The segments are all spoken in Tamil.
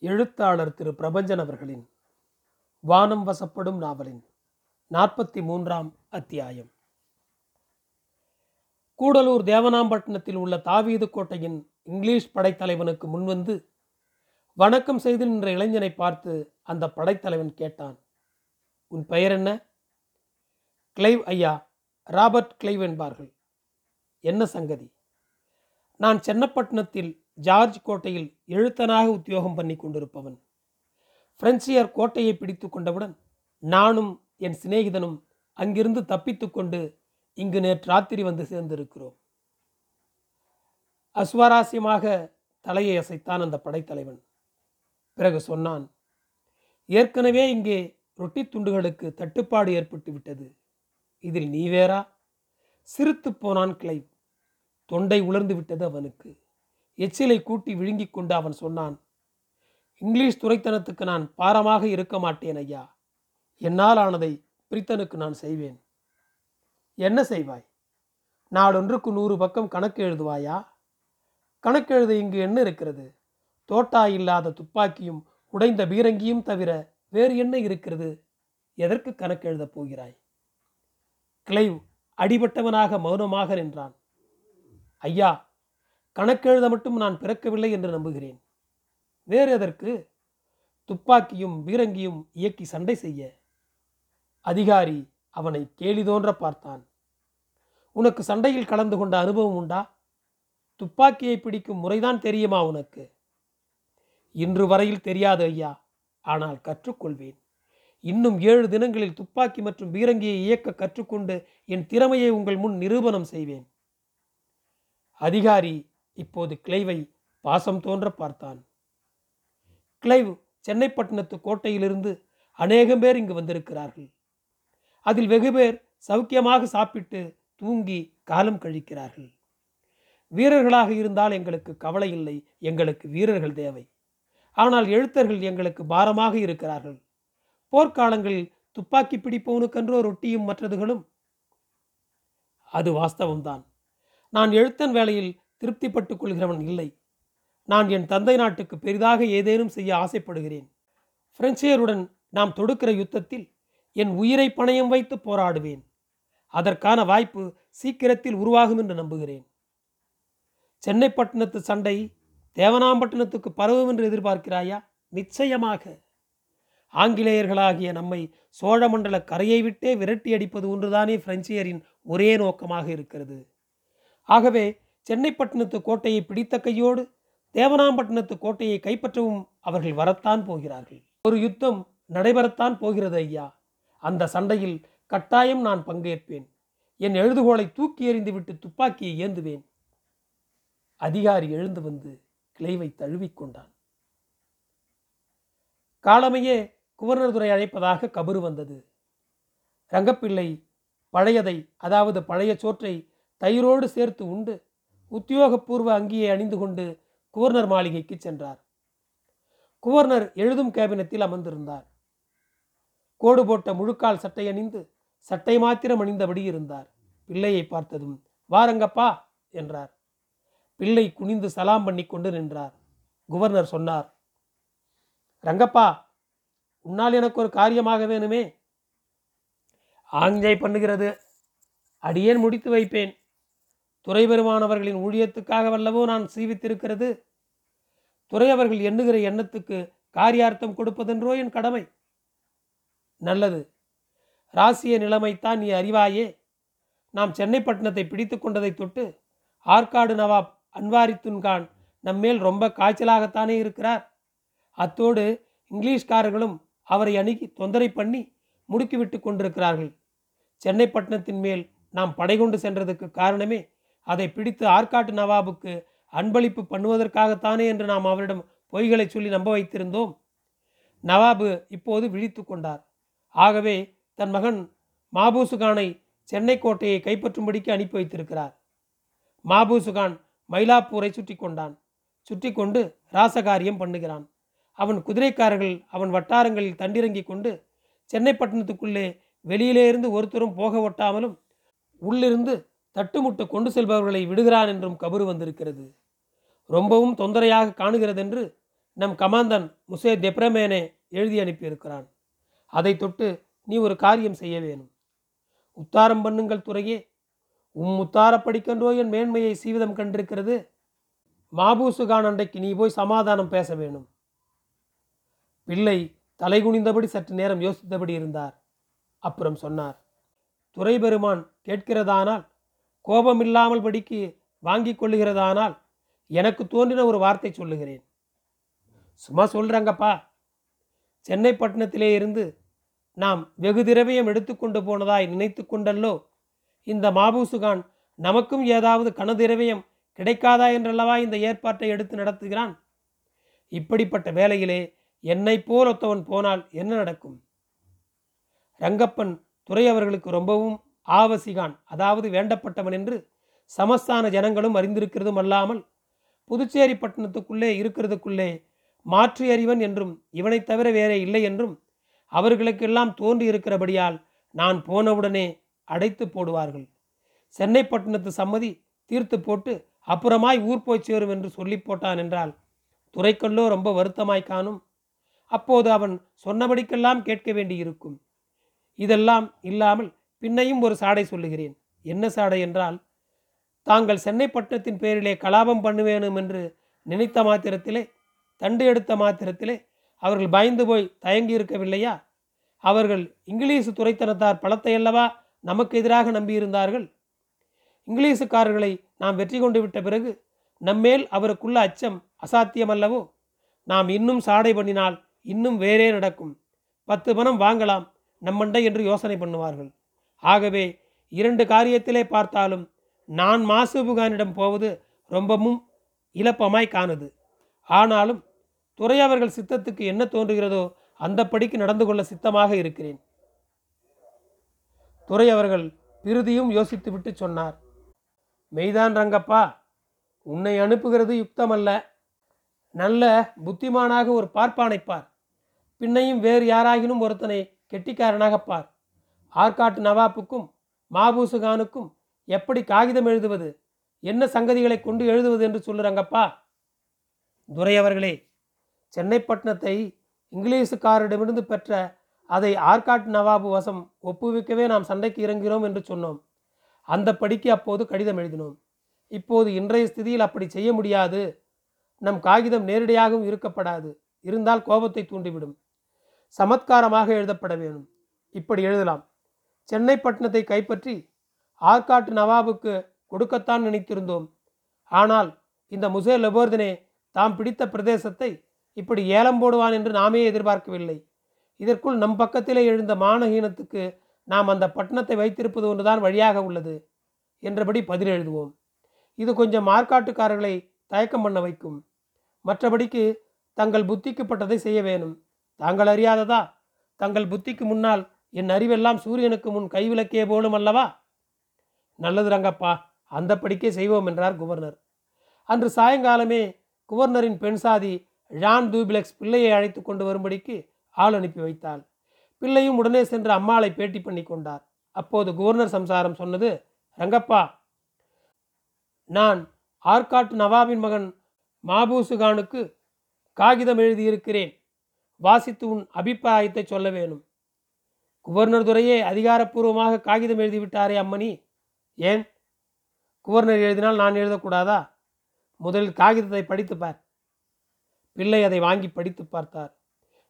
எழுத்தாளர் திரு பிரபஞ்சன் அவர்களின் வானம் வசப்படும் நாவலின் நாற்பத்தி மூன்றாம் அத்தியாயம். கூடலூர் தேவனாம்பட்டினத்தில் உள்ள தாவீது கோட்டையின் இங்கிலீஷ் படைத்தலைவனுக்கு முன்வந்து வணக்கம் செய்து நின்ற இளைஞனை பார்த்து அந்த படைத்தலைவன் கேட்டான் உன் பெயர் என்ன? கிளைவ் ஐயா ராபர்ட் கிளைவ் என்பார்கள். என்ன சங்கதி? நான் சென்னப்பட்டினத்தில் ஜார்ஜ் கோட்டையில் எழுத்தனாக உத்தியோகம் பண்ணி கொண்டிருப்பவன். பிரெஞ்சியர் கோட்டையை பிடித்து கொண்டவுடன் நானும் என் சிநேகிதனும் அங்கிருந்து தப்பித்துக்கொண்டு இங்கு நேற்று ராத்திரி வந்து சேர்ந்திருக்கிறோம். அஸ்வாராஸ்யமாக தலையை அசைத்தான் அந்த படைத்தலைவன். பிறகு சொன்னான் ஏற்கனவே இங்கே ரொட்டி துண்டுகளுக்கு தட்டுப்பாடு ஏற்பட்டு விட்டது. இதில் நீ வேறா? சிரித்து போனான் கிளைவ் தொண்டை உலர்ந்து விட்டது அவனுக்கு. எச்சிலை கூட்டி விழுங்கிக் கொண்டு அவன் சொன்னான் இங்கிலீஷ் துறைத்தனத்துக்கு நான் பாரமாக இருக்க மாட்டேன் ஐயா. என்னால் ஆனதை பிரித்தனுக்கு நான் செய்வேன். என்ன செய்வாய்? நாடொன்றுக்கு நூறு பக்கம் கணக்கு எழுதுவாயா? கணக்கு எழுத இங்கு என்ன இருக்கிறது? தோட்டா இல்லாத துப்பாக்கியும் உடைந்த பீரங்கியும் தவிர வேறு என்ன இருக்கிறது? எதற்கு கணக்கு எழுதப் போகிறாய்? கிளைவ் அடிபட்டவனாக மௌனமாக நின்றான். ஐயா கணக்கெழுத மட்டும் நான் பிறக்கவில்லை என்று நம்புகிறேன். வேறு எதற்கு? துப்பாக்கியும் பீரங்கியும் இயக்கி சண்டை செய்ய. அதிகாரி அவனை கேலி தோன்ற பார்த்தான். உனக்கு சண்டையில் கலந்து கொண்ட அனுபவம் உண்டா? துப்பாக்கியை பிடிக்கும் முறைதான் தெரியுமா உனக்கு? இன்று வரையில் தெரியாது ஐயா. ஆனால் கற்றுக்கொள்வேன். இன்னும் ஏழு தினங்களில் துப்பாக்கி மற்றும் பீரங்கியை இயக்க கற்றுக்கொண்டு என் திறமையை உங்கள் முன் நிரூபணம் செய்வேன். அதிகாரி இப்போது கிளைவை பாசம் தோன்ற பார்த்தான். கிளைவ் சென்னைப்பட்டினத்து கோட்டையிலிருந்து அநேகம் பேர் இங்கு வந்திருக்கிறார்கள். அதில் வெகு பேர் சௌக்கியமாக சாப்பிட்டு தூங்கி காலம் கழிக்கிறார்கள். வீரர்களாக இருந்தால் எங்களுக்கு கவலை இல்லை எங்களுக்கு வீரர்கள் தேவை. ஆனால் எழுத்தர்கள் எங்களுக்கு பாரமாக இருக்கிறார்கள். போர்க்காலங்களில் துப்பாக்கி பிடிப்பவனுக்கன்றோ ரொட்டியும் மற்றதுகளும். அது வாஸ்தவம்தான். நான் எழுத்தன் வேளையில் திருப்திப்பட்டுக் கொள்கிறவன் இல்லை. நான் என் தந்தை நாட்டுக்கு பெரிதாக ஏதேனும் செய்ய ஆசைப்படுகிறேன். பிரெஞ்சியருடன் நாம் தொடுக்கிற யுத்தத்தில் என் உயிரை பணயம் வைத்து போராடுவேன். அதற்கான வாய்ப்பு சீக்கிரத்தில் உருவாகும் என்று நம்புகிறேன். சென்னைப்பட்டினத்து சண்டை தேவனாம்பட்டினத்துக்கு பரவும் என்று எதிர்பார்க்கிறாயா? நிச்சயமாக. ஆங்கிலேயர்களாகிய நம்மை சோழமண்டல கரையை விட்டே விரட்டி அடிப்பது ஒன்றுதானே பிரெஞ்சியரின் ஒரே நோக்கமாக இருக்கிறது. ஆகவே சென்னைப்பட்டினத்து கோட்டையை பிடித்த கையோடு தேவனாம்பட்டினத்து கோட்டையை கைப்பற்றவும் அவர்கள் வரத்தான் போகிறார்கள். ஒரு யுத்தம் நடைபெறத்தான் போகிறது ஐயா. அந்த சண்டையில் கட்டாயம் நான் பங்கேற்பேன். என் எழுதுகோலை தூக்கி எறிந்துவிட்டு துப்பாக்கியை ஏந்துவேன். அதிகாரி எழுந்து வந்து கிளைவை தழுவிக்கொண்டான் காலமையே குவர்னர் துறை அழைப்பதாக கபரு வந்தது. ரங்கப்பிள்ளை பழையதை அதாவது பழைய சோற்றை தயிரோடு சேர்த்து உண்டு உத்தியோகபூர்வ அங்கியை அணிந்து கொண்டு குவர்னர் மாளிகைக்கு சென்றார். குவர்னர் எழுதும் கேபினத்தில் அமர்ந்திருந்தார். கோடு போட்ட முழுக்கால் சட்டை அணிந்து சட்டை மாத்திரம் அணிந்தபடி இருந்தார். பிள்ளையை பார்த்ததும் வாரங்கப்பா என்றார். பிள்ளை குனிந்து சலாம் பண்ணி கொண்டு நின்றார். குவர்னர் சொன்னார் ரங்கப்பா உன்னால் எனக்கு ஒரு காரியமாக வேணுமே. ஆஞ்சை பண்ணுகிறது. அடியேன் முடித்து வைப்பேன். துறை பெருமானவர்களின் ஊழியத்துக்காக வல்லவோ நான் சீவித்திருக்கிறது? துறை அவர்கள் எண்ணுகிற எண்ணத்துக்கு காரியார்த்தம் கொடுப்பதென்றோ என் கடமை? நல்லது. ராசிய நிலைமைத்தான் நீ அறிவாயே. நாம் சென்னைப்பட்டினத்தை பிடித்து கொண்டதை தொட்டு ஆற்காடு நவாப் அன்வாரித்துன்கான் நம்மேல் ரொம்ப காய்ச்சலாகத்தானே இருக்கிறார். அத்தோடு இங்கிலீஷ்காரர்களும் அவரை அணுகி தொந்தரை பண்ணி முடுக்கிவிட்டு கொண்டிருக்கிறார்கள். சென்னைப்பட்டினத்தின் மேல் நாம் படை கொண்டு சென்றதுக்கு காரணமே அதை பிடித்து ஆற்காட்டு நவாபுக்கு அன்பளிப்பு பண்ணுவதற்காகத்தானே என்று நாம் அவரிடம் பொய்களை சொல்லி நம்ப வைத்திருந்தோம்? நவாபு இப்போது விழித்து கொண்டார். ஆகவே தன் மகன் மாபூசுகானை சென்னை கோட்டையை கைப்பற்றும்படிக்கு அனுப்பி வைத்திருக்கிறார். மாபூசுகான் மயிலாப்பூரை சுற்றி கொண்டான். சுற்றி கொண்டு ராசகாரியம் பண்ணுகிறான். அவன் குதிரைக்காரர்கள் அவன் வட்டாரங்களில் தண்டிறங்கி கொண்டு சென்னைப்பட்டினத்துக்குள்ளே வெளியிலே இருந்து ஒருத்தரும் போக ஒட்டாமலும் உள்ளிருந்து தட்டுமுட்டு கொண்டு செல்பவர்களை விடுகிறான் என்றும் கபறு வந்திருக்கிறது. ரொம்பவும் தொந்தரையாக காணுகிறதென்று நம் கமாந்தன் முசே தெப்ரமேனே எழுதி அனுப்பியிருக்கிறான். அதை தொட்டு நீ ஒரு காரியம் செய்ய வேணும். உத்தாரம் பண்ணுங்கள் துறையே. உம் உத்தார படிக்கன்றோ என் மேன்மையை சீவிதம் கண்டிருக்கிறது. மாபூசுகான் அண்டைக்கு நீ போய் சமாதானம் பேச வேணும். பிள்ளை தலைகுனிந்தபடி சற்று நேரம் யோசித்தபடி இருந்தார். அப்புறம் சொன்னார் துறை பெருமான் கேட்கிறதானால் கோபமில்லாமல் படிக்கு வாங்கி கொள்ளுகிறதானால் எனக்கு தோன்றின ஒரு வார்த்தை சொல்லுகிறேன். சும்மா சொல்கிறேங்கப்பா சென்னை பட்டணத்திலே இருந்து நாம் வெகு திரவியம் எடுத்துக்கொண்டு போனதாய் நினைத்து கொண்டல்லோ இந்த மாபூசுகான் நமக்கும் ஏதாவது கனதிரவியம் கிடைக்காதா என்றல்லவா இந்த ஏற்பாட்டை எடுத்து நடத்துகிறான்? இப்படிப்பட்ட வேலையிலே என்னை போல் ஒத்தவன் போனால் என்ன நடக்கும்? ரங்கப்பன் துறை அவர்களுக்கு ரொம்பவும் ஆவசிகான் அதாவது வேண்டப்பட்டவன் என்று சமஸ்தான ஜனங்களும் அறிந்திருக்கிறதும் அல்லாமல் புதுச்சேரி பட்டணத்துக்குள்ளே இருக்கிறதுக்குள்ளே மாற்று அறிவன் என்றும் இவனைத் தவிர வேறே இல்லை என்றும் அவர்களுக்கெல்லாம் தோன்றி இருக்கிறபடியால் நான் போனவுடனே அடைத்து போடுவார்கள். சென்னை பட்டணத்து சம்மதி தீர்த்து போட்டு அப்புறமாய் ஊர் போய் சேரும் என்று சொல்லி போட்டான் என்றால் துறைக்கல்லோ ரொம்ப வருத்தமாய் காணும். அப்போது அவன் சொன்னபடிக்கெல்லாம் கேட்க வேண்டியிருக்கும். இதெல்லாம் இல்லாமல் பின்னையும் ஒரு சாடை சொல்லுகிறேன். என்ன சாடை என்றால் தாங்கள் சென்னை பட்டணத்தின் பேரிலே கலாபம் பண்ணுவேனும் என்று நினைத்த மாத்திரத்திலே தண்டு எடுத்த மாத்திரத்திலே அவர்கள் பயந்து போய் தயங்கி இருக்கவில்லையா? அவர்கள் இங்கிலீஷ் துறைத்தனத்தார் பலத்தையல்லவா நமக்கு எதிராக நம்பியிருந்தார்கள்? இங்கிலீஷுக்காரர்களை நாம் வெற்றி கொண்டு விட்ட பிறகு நம்மேல் அவருக்குள்ள அச்சம் அசாத்தியமல்லவோ? நாம் இன்னும் சாடை பண்ணினால் இன்னும் வேறே நடக்கும். பத்து பணம் வாங்கலாம் நம்மண்டை என்று யோசனை பண்ணுவார்கள். ஆகவே இரண்டு காரியத்திலே பார்த்தாலும் நான் மாசுபுகானிடம் போவது ரொம்பவும் இலப்பமாய் காணுது. ஆனாலும் துறை அவர்கள் சித்தத்துக்கு என்ன தோன்றுகிறதோ அந்தப்படிக்கு நடந்து கொள்ள சித்தமாக இருக்கிறேன். துறை அவர்கள் யோசித்து யோசித்துவிட்டு சொன்னார் மெய்தான் ரங்கப்பா உன்னை அனுப்புகிறது யுக்தமல்ல. நல்ல புத்திமானாக ஒரு பார்ப்பானைப்பார் பின்னையும் வேறு யாராகினும் ஒருத்தனை கெட்டிக்காரனாக பார். ஆற்காட்டு நவாப்புக்கும் மாபூசுகானுக்கும் எப்படி காகிதம் எழுதுவது? என்ன சங்கதிகளை கொண்டு எழுதுவது என்று சொல்லுறாங்கப்பா துரை அவர்களே சென்னை பட்டணத்தை இங்கிலீஷுக்காரிடமிருந்து பெற்ற அதை ஆற்காட்டு நவாபு வசம் ஒப்புவிக்கவே நாம் சண்டைக்கு இறங்குகிறோம் என்று சொன்னோம். அந்த படிக்கு அப்போது கடிதம் எழுதினோம். இப்போது இன்றைய ஸ்திதியில் அப்படி செய்ய முடியாது. நம் காகிதம் நேரடியாகவும் இருக்கப்படாது. இருந்தால் கோபத்தை தூண்டிவிடும். சமத்காரமாக எழுதப்பட வேணும். இப்படி எழுதலாம். சென்னை பட்டணத்தை கைப்பற்றி ஆற்காட்டு நவாபுக்கு கொடுக்கத்தான் நினைத்திருந்தோம். ஆனால் இந்த முசே லெபோர்தனே தாம் பிடித்த பிரதேசத்தை இப்படி ஏலம் போடுவான் என்று நாமே எதிர்பார்க்கவில்லை. இதற்குள் நம் பக்கத்திலே எழுந்த மானஹீனத்துக்கு நாம் அந்த பட்டணத்தை வைத்திருப்பது ஒன்றுதான் வழியாக உள்ளது என்றபடி பதில் எழுதுவோம். இது கொஞ்சம் ஆற்காட்டுக்காரர்களை தயக்கம் பண்ண வைக்கும். மற்றபடிக்கு தங்கள் புத்திக்கு பட்டதை செய்ய வேணும். தாங்கள் அறியாததா? தங்கள் புத்திக்கு முன்னால் என் அறிவெல்லாம் சூரியனுக்கு முன் கைவிளக்கே போலும் அல்லவா? நல்லது ரங்கப்பா அந்த படிக்கே செய்வோம் என்றார் குவர்னர். அன்று சாயங்காலமே குவர்னரின் பெண் சாதி ஜான் தூபிலெக்ஸ் பிள்ளையை அழைத்து கொண்டு வரும்படிக்கு ஆள் அனுப்பி வைத்தாள். பிள்ளையும் உடனே சென்று அம்மாளை பேட்டி பண்ணி கொண்டார். அப்போது குவர்னர் சம்சாரம் சொன்னது ரங்கப்பா நான் ஆற்காட்டு நவாபின் மகன் மாபூசுகானுக்கு காகிதம் எழுதியிருக்கிறேன். வாசித்து உன் அபிப்பிராயத்தை சொல்ல வேணும். குவர்னர் துறையே அதிகாரப்பூர்வமாக காகிதம் எழுதிவிட்டாரே அம்மணி. ஏன்? குவர்னர் எழுதினால் நான் எழுதக்கூடாதா? முதலில் காகிதத்தை படித்து பார் பிள்ளை அதை வாங்கி படித்து பார்த்தார்.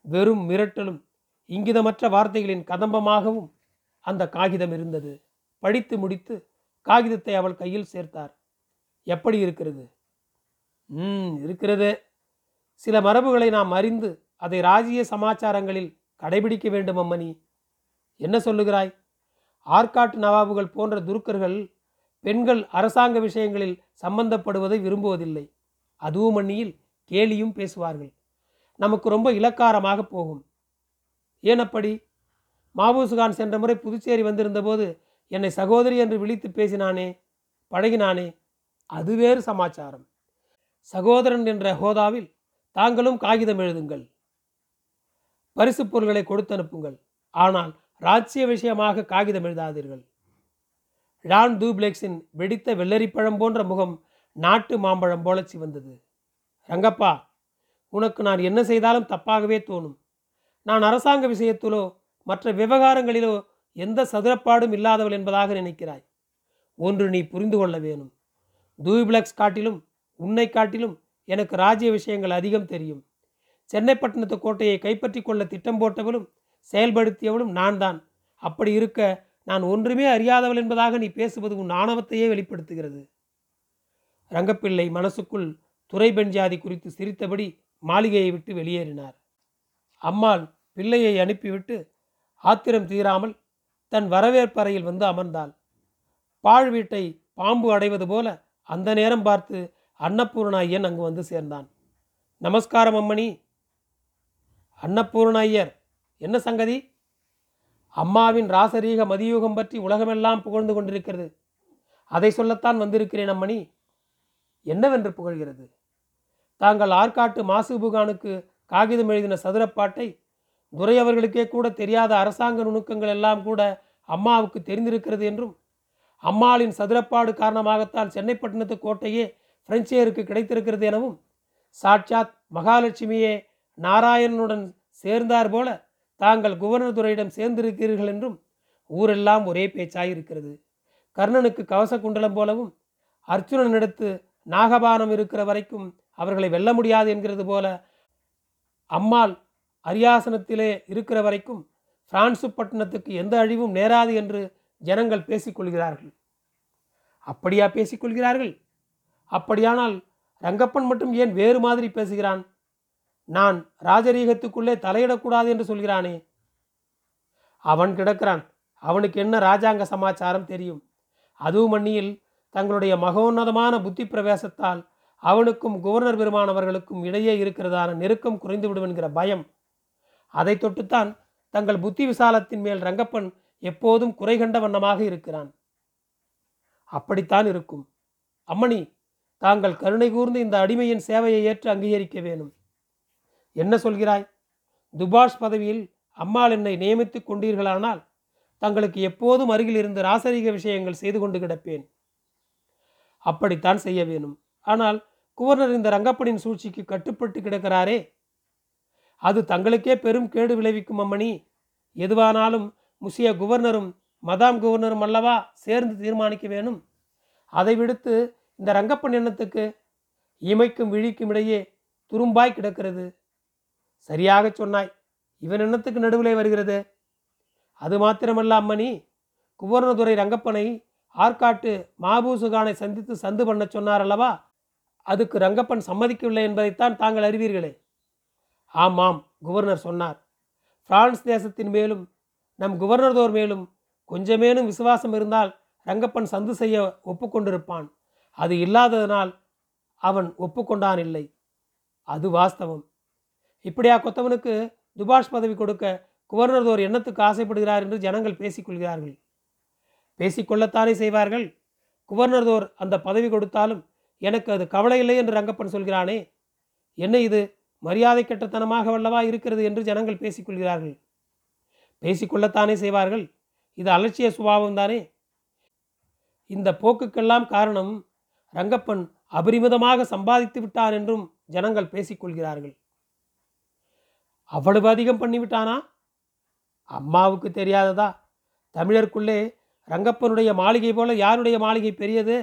வெறும் மிரட்டலும் இங்கிதமற்ற வார்த்தைகளின் கதம்பமாகவும் அந்த காகிதம் இருந்தது. படித்து முடித்து காகிதத்தை அவள் கையில் சேர்த்தார். எப்படி இருக்கிறது? ம் இருக்கிறது. சில மரபுகளை நாம் அறிந்து அதை ராஜ்ய சமாச்சாரங்களில் கடைபிடிக்க வேண்டும் அம்மணி. என்ன சொல்லுகிறாய்? ஆற்காட்டு நவாபுகள் போன்ற துருக்கர்கள் பெண்கள் அரசாங்க விஷயங்களில் சம்பந்தப்படுவதை விரும்புவதில்லை. அதுவும் அந்நியில் கேலியும் பேசுவார்கள். நமக்கு ரொம்ப இலக்காரமாக போகும். ஏனப்படி மாபூசுகான் சென்ற முறை புதுச்சேரி வந்திருந்தபோது என்னை சகோதரி என்று விழித்து பேசினானே பழகினானே. அது வேறு சமாச்சாரம். சகோதரன் என்ற ஹோதாவில் தாங்களும் காகிதம் எழுதுங்கள். பரிசுப் பொருள்களை கொடுத்து அனுப்புங்கள் ஆனால் ராஜ்ய விஷயமாக காகிதம் எழுதாதீர்கள். டான் தூப்ளெக்ஸின் வெடித்த வெள்ளரிப்பழம் போன்ற முகம் நாட்டு மாம்பழம் போல சிவந்தது. ரங்கப்பா உனக்கு நான் என்ன செய்தாலும் தப்பாகவே தோணும். நான் அரசாங்க விஷயத்திலோ மற்ற விவகாரங்களிலோ எந்த சதுரப்பாடும் இல்லாதவள் என்பதாக நினைக்கிறாய். ஒன்று நீ புரிந்து கொள்ள வேணும். தூய்பிளக்ஸ் காட்டிலும் உன்னை காட்டிலும் எனக்கு ராஜ்ய விஷயங்கள் அதிகம் தெரியும். சென்னை பட்டணத்து கோட்டையை கைப்பற்றி கொள்ள திட்டம் போட்டவளும் செயல்படுத்தியவளும் நான் தான் அப்படி இருக்க நான் ஒன்றுமே அறியாதவள் என்பதாக நீ பேசுவது உன் ஆணவத்தையே வெளிப்படுத்துகிறது. ரங்கப்பிள்ளை மனசுக்குள் துறை பெண் ஜாதி குறித்து சிரித்தபடி மாளிகையை விட்டு வெளியேறினார். அம்மாள் பிள்ளையை அனுப்பிவிட்டு ஆத்திரம் தீராமல் தன் வரவேற்பறையில் வந்து அமர்ந்தாள். பாழ் வீட்டை பாம்பு அடைவது போல அந்த நேரம் பார்த்து அன்னபூர்ண ஐயன் அங்கு வந்து சேர்ந்தான். நமஸ்காரம் அம்மணி. அன்னபூர்ண ஐயர் என்ன சங்கதி? அம்மாவின் ராசரீக மதியூகம் பற்றி உலகமெல்லாம் புகழ்ந்து கொண்டிருக்கிறது. அதை சொல்லத்தான் வந்திருக்கிறேன் அம்மணி. என்னவென்று புகழ்கிறது? தாங்கள் ஆற்காட்டு மாசுபுகானுக்கு காகிதம் எழுதின சதுரப்பாட்டை துரை அவர்களுக்கே கூட தெரியாத அரசாங்க நுணுக்கங்கள் எல்லாம் கூட அம்மாவுக்கு தெரிந்திருக்கிறது என்றும் அம்மாளின் சதுரப்பாடு காரணமாகத்தான் சென்னைப்பட்டினத்து கோட்டையே பிரெஞ்சேருக்கு கிடைத்திருக்கிறது எனவும் சாட்சாத் மகாலட்சுமியே நாராயணனுடன் சேர்ந்தார் போல தாங்கள் குவர்னர் துறையிடம் சேர்ந்திருக்கிறீர்கள் என்றும் ஊரெல்லாம் ஒரே பேச்சாயிருக்கிறது. கர்ணனுக்கு கவச குண்டலம் போலவும் அர்ஜுனனிடத்து நாகபானம் இருக்கிற வரைக்கும் அவர்களை வெல்ல முடியாது என்கிறது போல அம்மாள் அரியாசனத்திலே இருக்கிற வரைக்கும் பிரான்சு பட்டணத்துக்கு எந்த அழிவும் நேராது என்று ஜனங்கள் பேசிக்கொள்கிறார்கள். அப்படியா பேசிக்கொள்கிறார்கள்? அப்படியானால் ரங்கப்பன் மட்டும் ஏன் வேறு மாதிரி பேசுகிறான்? நான் ராஜரீகத்துக்குள்ளே தலையிடக்கூடாது என்று சொல்கிறானே? அவன் கிடக்கிறான். அவனுக்கு என்ன ராஜாங்க சமாச்சாரம் தெரியும்? அதுவும் மண்ணியில் தங்களுடைய மகோன்னதமான புத்தி பிரவேசத்தால் அவனுக்கும் குவர்னர் பெருமானவர்களுக்கும் இடையே இருக்கிறதான நெருக்கம் குறைந்துவிடும் என்கிற பயம். அதை தொட்டுத்தான் தங்கள் புத்தி விசாலத்தின் மேல் ரங்கப்பன் எப்போதும் குறை கண்ட வண்ணமாக இருக்கிறான். அப்படித்தான் இருக்கும். அம்மணி தாங்கள் கருணை கூர்ந்து இந்த அடிமையின் சேவையை ஏற்று அங்கீகரிக்க வேணும். என்ன சொல்கிறாய்? துபாஷ் பதவியில் அம்மாள் என்னை நியமித்துக் கொண்டீர்களானால் தங்களுக்கு எப்போதும் அருகில் இருந்து ராசரிக விஷயங்கள் செய்து கொண்டு கிடப்பேன். அப்படித்தான் செய்ய வேணும். ஆனால் குவர்னர் இந்த ரங்கப்பனின் சூழ்ச்சிக்கு கட்டுப்பட்டு கிடக்கிறாரே. அது தங்களுக்கே பெரும் கேடு விளைவிக்கும் அம்மணி. எதுவானாலும் முசிய குவர்னரும் மதாம் குவர்னரும் அல்லவா சேர்ந்து தீர்மானிக்க வேணும். அதை விடுத்து இந்த ரங்கப்பன் எண்ணத்துக்கு இமைக்கும் விழிக்கும் இடையே துரும்பாய் கிடக்கிறது. சரியாக சொன்னாய். இவன் எண்ணத்துக்கு நடுவிலே வருகிறது? அது மாத்திரமல்ல அம்மணி குவர்ணதுரை ரங்கப்பனை ஆற்காட்டு மாபூசுகானை சந்தித்து சந்து பண்ண சொன்னார் அல்லவா? அதுக்கு ரங்கப்பன் சம்மதிக்கவில்லை என்பதைத்தான் தாங்கள் அறிவீர்களே. ஆமாம் குவர்னர் சொன்னார். பிரான்ஸ் தேசத்தின் மேலும் நம் குவர்னர்தோர் மேலும் கொஞ்சமேனும் விசுவாசம் இருந்தால் ரங்கப்பன் சந்து செய்ய ஒப்புக்கொண்டிருப்பான். அது இல்லாததனால் அவன் ஒப்புக்கொண்டான் இல்லை. அது வாஸ்தவம். இப்படியா கொத்தவனுக்கு துபாஷ் பதவி கொடுக்க குவர்னர்தோர் எண்ணத்துக்கு ஆசைப்படுகிறார் என்று ஜனங்கள் பேசிக்கொள்கிறார்கள். பேசிக்கொள்ளத்தானே செய்வார்கள்? குவர்னர்தோர் அந்த பதவி கொடுத்தாலும் எனக்கு அது கவலை இல்லை என்று ரங்கப்பன் சொல்கிறானே. என்ன இது? மரியாதை கெட்டத்தனமாக வல்லவா இருக்கிறது என்று ஜனங்கள் பேசிக்கொள்கிறார்கள். பேசிக்கொள்ளத்தானே செய்வார்கள்? இது அலட்சிய சுபாவம் தானே? இந்த போக்குக்கெல்லாம் காரணம் ரங்கப்பன் அபரிமிதமாக சம்பாதித்து விட்டான் என்றும் ஜனங்கள் பேசிக்கொள்கிறார்கள். அவ்வளவு அதிகம் பண்ணிவிட்டானா? அம்மாவுக்கு தெரியாததா? தமிழருக்குள்ளே ரங்கப்பனுடைய மாளிகை போல யாருடைய மாளிகை பெரியது?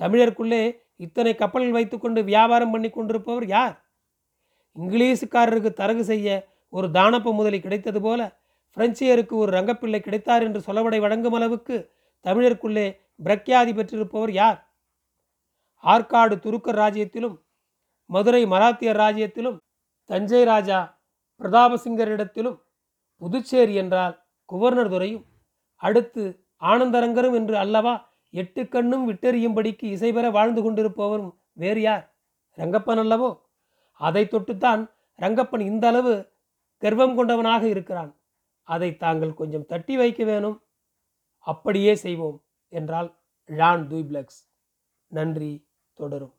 தமிழருக்குள்ளே இத்தனை கப்பல்கள் வைத்துக்கொண்டு வியாபாரம் பண்ணி கொண்டிருப்பவர் யார்? இங்கிலீஷுக்காரருக்கு தரகு செய்ய ஒரு தானப்ப முதலி கிடைத்தது போல பிரெஞ்சியருக்கு ஒரு ரங்கப்பிள்ளை கிடைத்தார் என்று சொலவடை வழங்கும் அளவுக்கு தமிழருக்குள்ளே பிரக்யாதி பெற்றிருப்பவர் யார்? ஆற்காடு துருக்கர் ராஜ்யத்திலும் மதுரை மராத்தியர் ராஜ்யத்திலும் தஞ்சை ராஜா பிரதாபசிங்கரிடத்திலும் புதுச்சேரி என்றால் குவர்னர் துறையும் அடுத்து ஆனந்தரங்கரும் என்று அல்லவா எட்டு கண்ணும் விட்டெறியும்படிக்கு இசைபெற வாழ்ந்து கொண்டிருப்பவரும் வேறு யார்? ரங்கப்பன் அல்லவோ? அதை தொட்டுத்தான் ரங்கப்பன் இந்த அளவு கர்வம் கொண்டவனாக இருக்கிறான். அதை தாங்கள் கொஞ்சம் தட்டி வைக்க வேணும். அப்படியே செய்வோம் என்றால் ஜான் தூய்பிளக்ஸ். நன்றி தொடரும்.